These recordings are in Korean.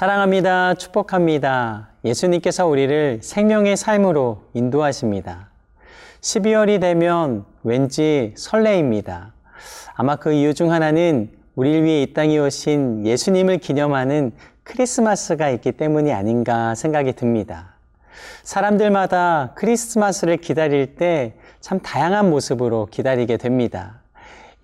사랑합니다. 축복합니다. 예수님께서 우리를 생명의 삶으로 인도하십니다. 12월이 되면 왠지 설레입니다. 아마 그 이유 중 하나는 우리를 위해 이 땅에 오신 예수님을 기념하는 크리스마스가 있기 때문이 아닌가 생각이 듭니다. 사람들마다 크리스마스를 기다릴 때 참 다양한 모습으로 기다리게 됩니다.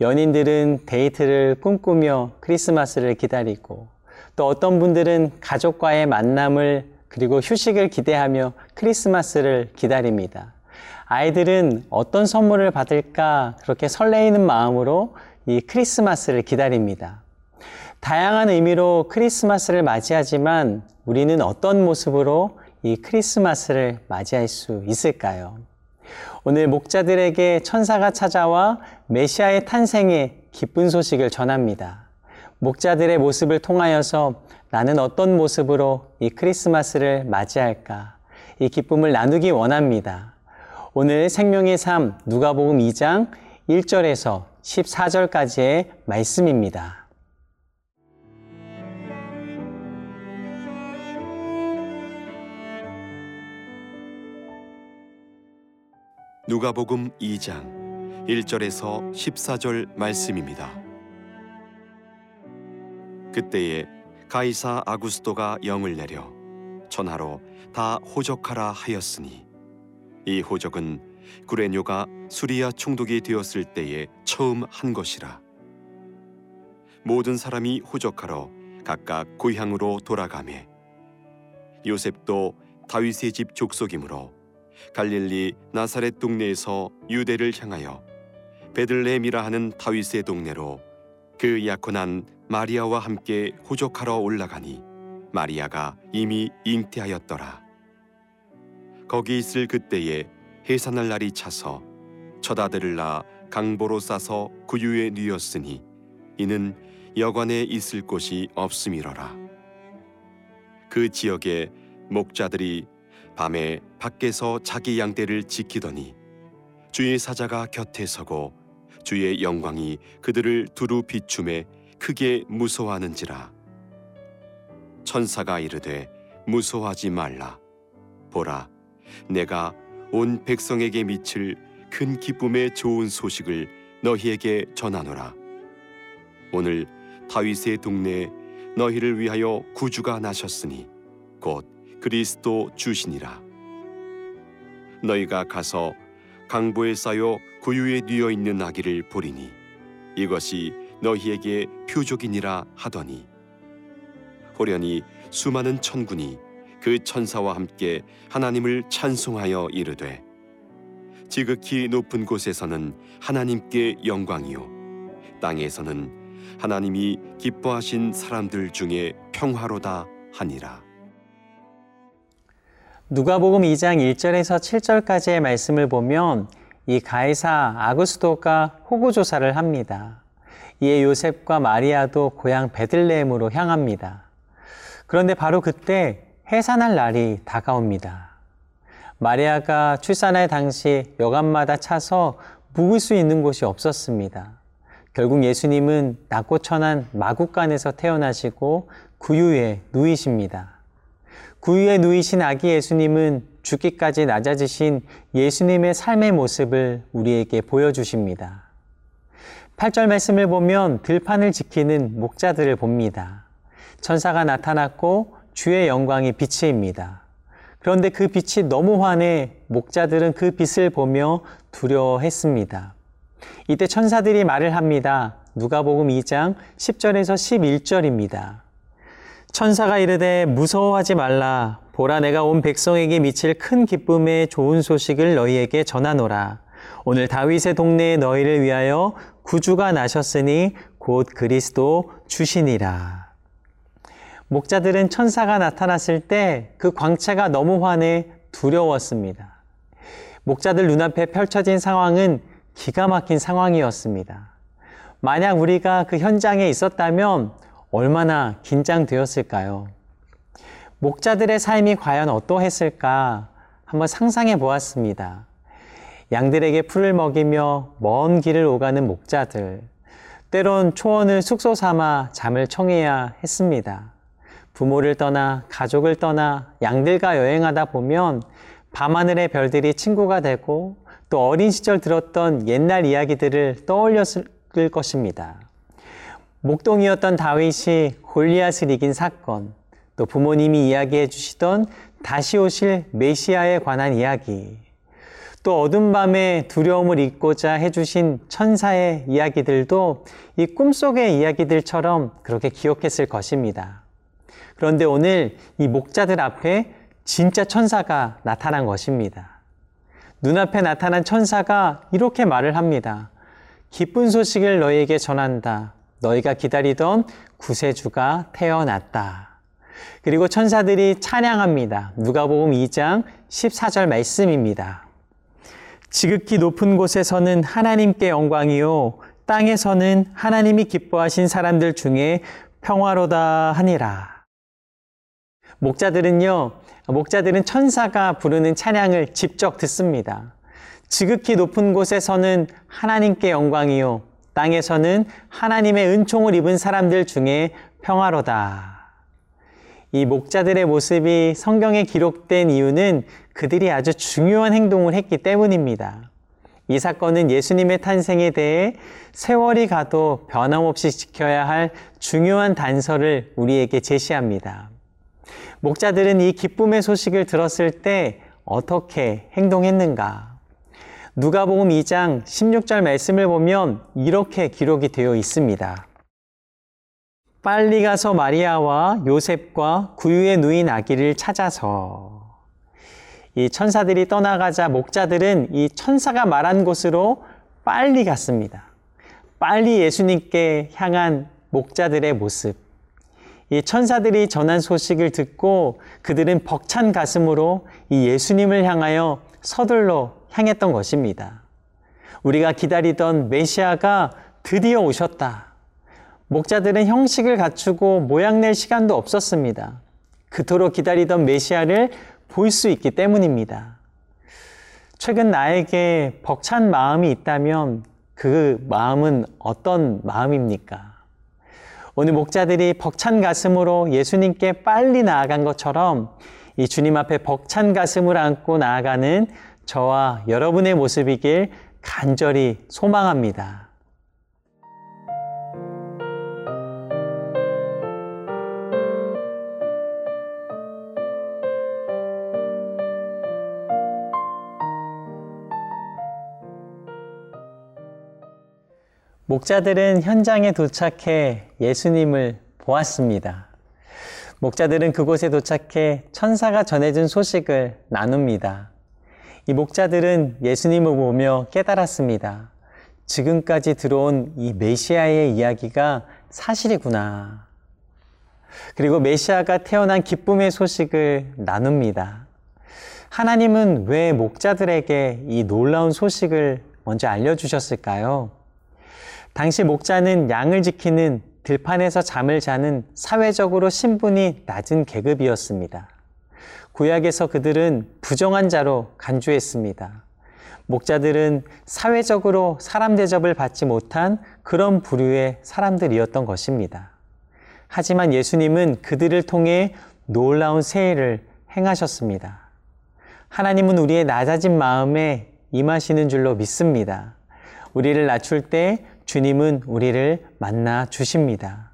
연인들은 데이트를 꿈꾸며 크리스마스를 기다리고 또 어떤 분들은 가족과의 만남을 그리고 휴식을 기대하며 크리스마스를 기다립니다. 아이들은 어떤 선물을 받을까 그렇게 설레이는 마음으로 이 크리스마스를 기다립니다. 다양한 의미로 크리스마스를 맞이하지만 우리는 어떤 모습으로 이 크리스마스를 맞이할 수 있을까요? 오늘 목자들에게 천사가 찾아와 메시아의 탄생의 기쁜 소식을 전합니다. 목자들의 모습을 통하여서 나는 어떤 모습으로 이 크리스마스를 맞이할까? 이 기쁨을 나누기 원합니다. 오늘 생명의 삶 누가복음 2장 1절에서 14절까지의 말씀입니다. 누가복음 2장 1절에서 14절 말씀입니다. 그때에 가이사 아구스도가 영을 내려 전하로 다 호적하라 하였으니 이 호적은 구레뇨가 수리아 총독이 되었을 때에 처음 한 것이라. 모든 사람이 호적하러 각각 고향으로 돌아가매 요셉도 다윗의 집 족속이므로 갈릴리 나사렛 동네에서 유대를 향하여 베들레헴이라 하는 다윗의 동네로 그 약혼한 마리아와 함께 호적하러 올라가니 마리아가 이미 잉태하였더라. 거기 있을 그때에 해산할 날이 차서 첫 아들을 낳아 강보로 싸서 구유에 뉘었으니 이는 여관에 있을 곳이 없음이러라. 그 지역에 목자들이 밤에 밖에서 자기 양떼를 지키더니 주의 사자가 곁에 서고 주의 영광이 그들을 두루 비춤에 크게 무서워하는지라. 천사가 이르되 무서워하지 말라. 보라 내가 온 백성에게 미칠 큰 기쁨의 좋은 소식을 너희에게 전하노라. 오늘 다윗의 동네에 너희를 위하여 구주가 나셨으니 곧 그리스도 주시니라. 너희가 가서 강보에 쌓여 구유에 뉘어 있는 아기를 보리니 이것이 너희에게 표적이니라 하더니 호련히 수많은 천군이 그 천사와 함께 하나님을 찬송하여 이르되 지극히 높은 곳에서는 하나님께 영광이요 땅에서는 하나님이 기뻐하신 사람들 중에 평화로다 하니라. 누가복음 2장 1절에서 7절까지의 말씀을 보면 이 가이사 아구스도가 호구 조사를 합니다. 이에 요셉과 마리아도 고향 베들레헴으로 향합니다. 그런데 바로 그때 해산할 날이 다가옵니다. 마리아가 출산할 당시 여관마다 차서 묵을 수 있는 곳이 없었습니다. 결국 예수님은 낮고 천한 마국간에서 태어나시고 구유에 누이십니다. 구유에 누이신 아기 예수님은 죽기까지 낮아지신 예수님의 삶의 모습을 우리에게 보여주십니다. 8절 말씀을 보면 들판을 지키는 목자들을 봅니다. 천사가 나타났고 주의 영광이 빛입니다. 그런데 그 빛이 너무 환해 목자들은 그 빛을 보며 두려워했습니다. 이때 천사들이 말을 합니다. 누가복음 2장 10절에서 11절입니다. 천사가 이르되 무서워하지 말라. 보라 내가 온 백성에게 미칠 큰 기쁨의 좋은 소식을 너희에게 전하노라. 오늘 다윗의 동네에 너희를 위하여 구주가 나셨으니 곧 그리스도 주시니라. 목자들은 천사가 나타났을 때 그 광채가 너무 환해 두려웠습니다. 목자들 눈앞에 펼쳐진 상황은 기가 막힌 상황이었습니다. 만약 우리가 그 현장에 있었다면 얼마나 긴장되었을까요? 목자들의 삶이 과연 어떠했을까 한번 상상해 보았습니다. 양들에게 풀을 먹이며 먼 길을 오가는 목자들. 때론 초원을 숙소 삼아 잠을 청해야 했습니다. 부모를 떠나 가족을 떠나 양들과 여행하다 보면 밤하늘의 별들이 친구가 되고 또 어린 시절 들었던 옛날 이야기들을 떠올렸을 것입니다. 목동이었던 다윗이 골리앗을 이긴 사건, 또 부모님이 이야기해 주시던 다시 오실 메시아에 관한 이야기, 또 어둠 밤에 두려움을 잊고자 해주신 천사의 이야기들도 이 꿈속의 이야기들처럼 그렇게 기억했을 것입니다. 그런데 오늘 이 목자들 앞에 진짜 천사가 나타난 것입니다. 눈앞에 나타난 천사가 이렇게 말을 합니다. 기쁜 소식을 너희에게 전한다. 너희가 기다리던 구세주가 태어났다. 그리고 천사들이 찬양합니다. 누가복음 2장 14절 말씀입니다. 지극히 높은 곳에서는 하나님께 영광이요 땅에서는 하나님이 기뻐하신 사람들 중에 평화로다 하니라. 목자들은요, 목자들은 천사가 부르는 찬양을 직접 듣습니다. 지극히 높은 곳에서는 하나님께 영광이요 땅에서는 하나님의 은총을 입은 사람들 중에 평화로다. 이 목자들의 모습이 성경에 기록된 이유는 그들이 아주 중요한 행동을 했기 때문입니다. 이 사건은 예수님의 탄생에 대해 세월이 가도 변함없이 지켜야 할 중요한 단서를 우리에게 제시합니다. 목자들은 이 기쁨의 소식을 들었을 때 어떻게 행동했는가? 누가복음 2장 16절 말씀을 보면 이렇게 기록이 되어 있습니다. 빨리 가서 마리아와 요셉과 구유에 누인 아기를 찾아서 이 천사들이 떠나가자 목자들은 이 천사가 말한 곳으로 빨리 갔습니다. 빨리 예수님께 향한 목자들의 모습. 이 천사들이 전한 소식을 듣고 그들은 벅찬 가슴으로 이 예수님을 향하여 서둘러 향했던 것입니다. 우리가 기다리던 메시아가 드디어 오셨다. 목자들은 형식을 갖추고 모양 낼 시간도 없었습니다. 그토록 기다리던 메시아를 볼 수 있기 때문입니다. 최근 나에게 벅찬 마음이 있다면 그 마음은 어떤 마음입니까? 오늘 목자들이 벅찬 가슴으로 예수님께 빨리 나아간 것처럼 이 주님 앞에 벅찬 가슴을 안고 나아가는 저와 여러분의 모습이길 간절히 소망합니다. 목자들은 현장에 도착해 예수님을 보았습니다. 목자들은 그곳에 도착해 천사가 전해준 소식을 나눕니다. 이 목자들은 예수님을 보며 깨달았습니다. 지금까지 들어온 이 메시아의 이야기가 사실이구나. 그리고 메시아가 태어난 기쁨의 소식을 나눕니다. 하나님은 왜 목자들에게 이 놀라운 소식을 먼저 알려주셨을까요? 당시 목자는 양을 지키는 들판에서 잠을 자는 사회적으로 신분이 낮은 계급이었습니다. 구약에서 그들은 부정한 자로 간주했습니다. 목자들은 사회적으로 사람 대접을 받지 못한 그런 부류의 사람들이었던 것입니다. 하지만 예수님은 그들을 통해 놀라운 세일을 행하셨습니다. 하나님은 우리의 낮아진 마음에 임하시는 줄로 믿습니다. 우리를 낮출 때 주님은 우리를 만나 주십니다.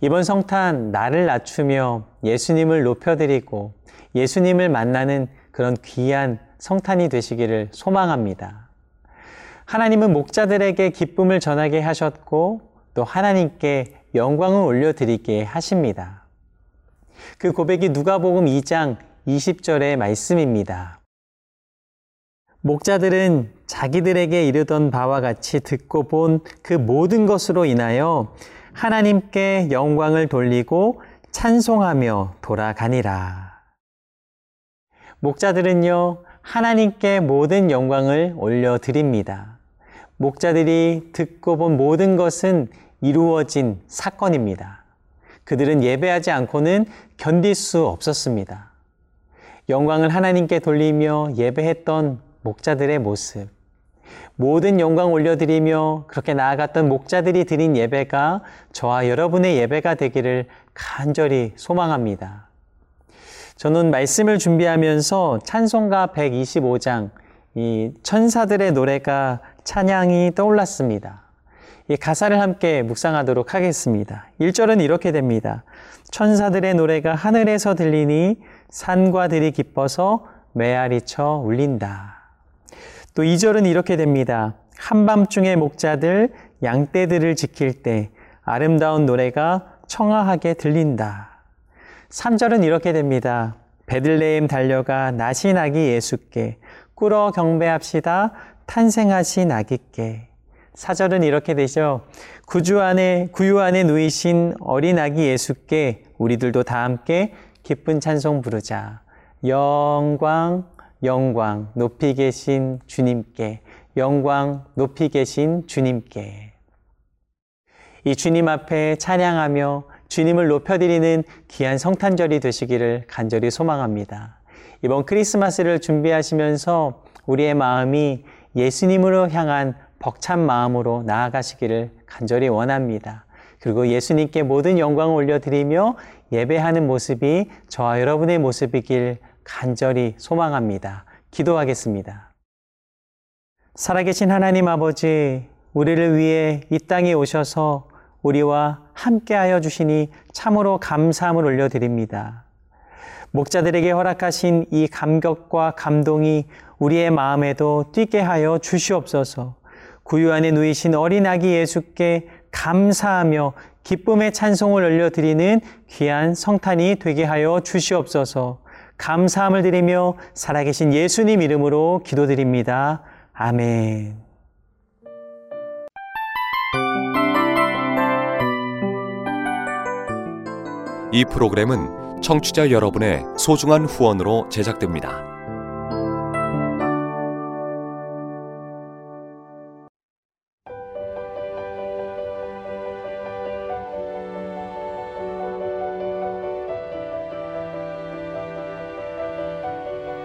이번 성탄 나를 낮추며 예수님을 높여드리고 예수님을 만나는 그런 귀한 성탄이 되시기를 소망합니다. 하나님은 목자들에게 기쁨을 전하게 하셨고 또 하나님께 영광을 올려드리게 하십니다. 그 고백이 누가복음 2장 20절의 말씀입니다. 목자들은 자기들에게 이르던 바와 같이 듣고 본 그 모든 것으로 인하여 하나님께 영광을 돌리고 찬송하며 돌아가니라. 목자들은요, 하나님께 모든 영광을 올려드립니다. 목자들이 듣고 본 모든 것은 이루어진 사건입니다. 그들은 예배하지 않고는 견딜 수 없었습니다. 영광을 하나님께 돌리며 예배했던 목자들의 모습, 모든 영광 올려드리며 그렇게 나아갔던 목자들이 드린 예배가 저와 여러분의 예배가 되기를 간절히 소망합니다. 저는 말씀을 준비하면서 찬송가 125장, 이 천사들의 노래가 찬양이 떠올랐습니다. 이 가사를 함께 묵상하도록 하겠습니다. 1절은 이렇게 됩니다. 천사들의 노래가 하늘에서 들리니 산과 들이 기뻐서 메아리쳐 울린다. 또 2절은 이렇게 됩니다. 한밤중에 목자들 양떼들을 지킬 때 아름다운 노래가 청아하게 들린다. 3절은 이렇게 됩니다. 베들레헴 달려가 나신 아기 예수께 꿇어 경배합시다. 탄생하신 아기께. 4절은 이렇게 되죠. 구주 안에 구유 안에 누이신 어린 아기 예수께 우리들도 다 함께 기쁜 찬송 부르자. 영광 영광 높이 계신 주님께 영광 높이 계신 주님께 이 주님 앞에 찬양하며 주님을 높여드리는 귀한 성탄절이 되시기를 간절히 소망합니다. 이번 크리스마스를 준비하시면서 우리의 마음이 예수님으로 향한 벅찬 마음으로 나아가시기를 간절히 원합니다. 그리고 예수님께 모든 영광을 올려드리며 예배하는 모습이 저와 여러분의 모습이길 간절히 소망합니다. 기도하겠습니다. 살아계신 하나님 아버지, 우리를 위해 이 땅에 오셔서 우리와 함께하여 주시니 참으로 감사함을 올려드립니다. 목자들에게 허락하신 이 감격과 감동이 우리의 마음에도 뛰게 하여 주시옵소서. 구유 안에 누이신 어린 아기 예수께 감사하며 기쁨의 찬송을 올려드리는 귀한 성탄이 되게 하여 주시옵소서. 감사함을 드리며 살아계신 예수님 이름으로 기도드립니다. 아멘. 이 프로그램은 청취자 여러분의 소중한 후원으로 제작됩니다.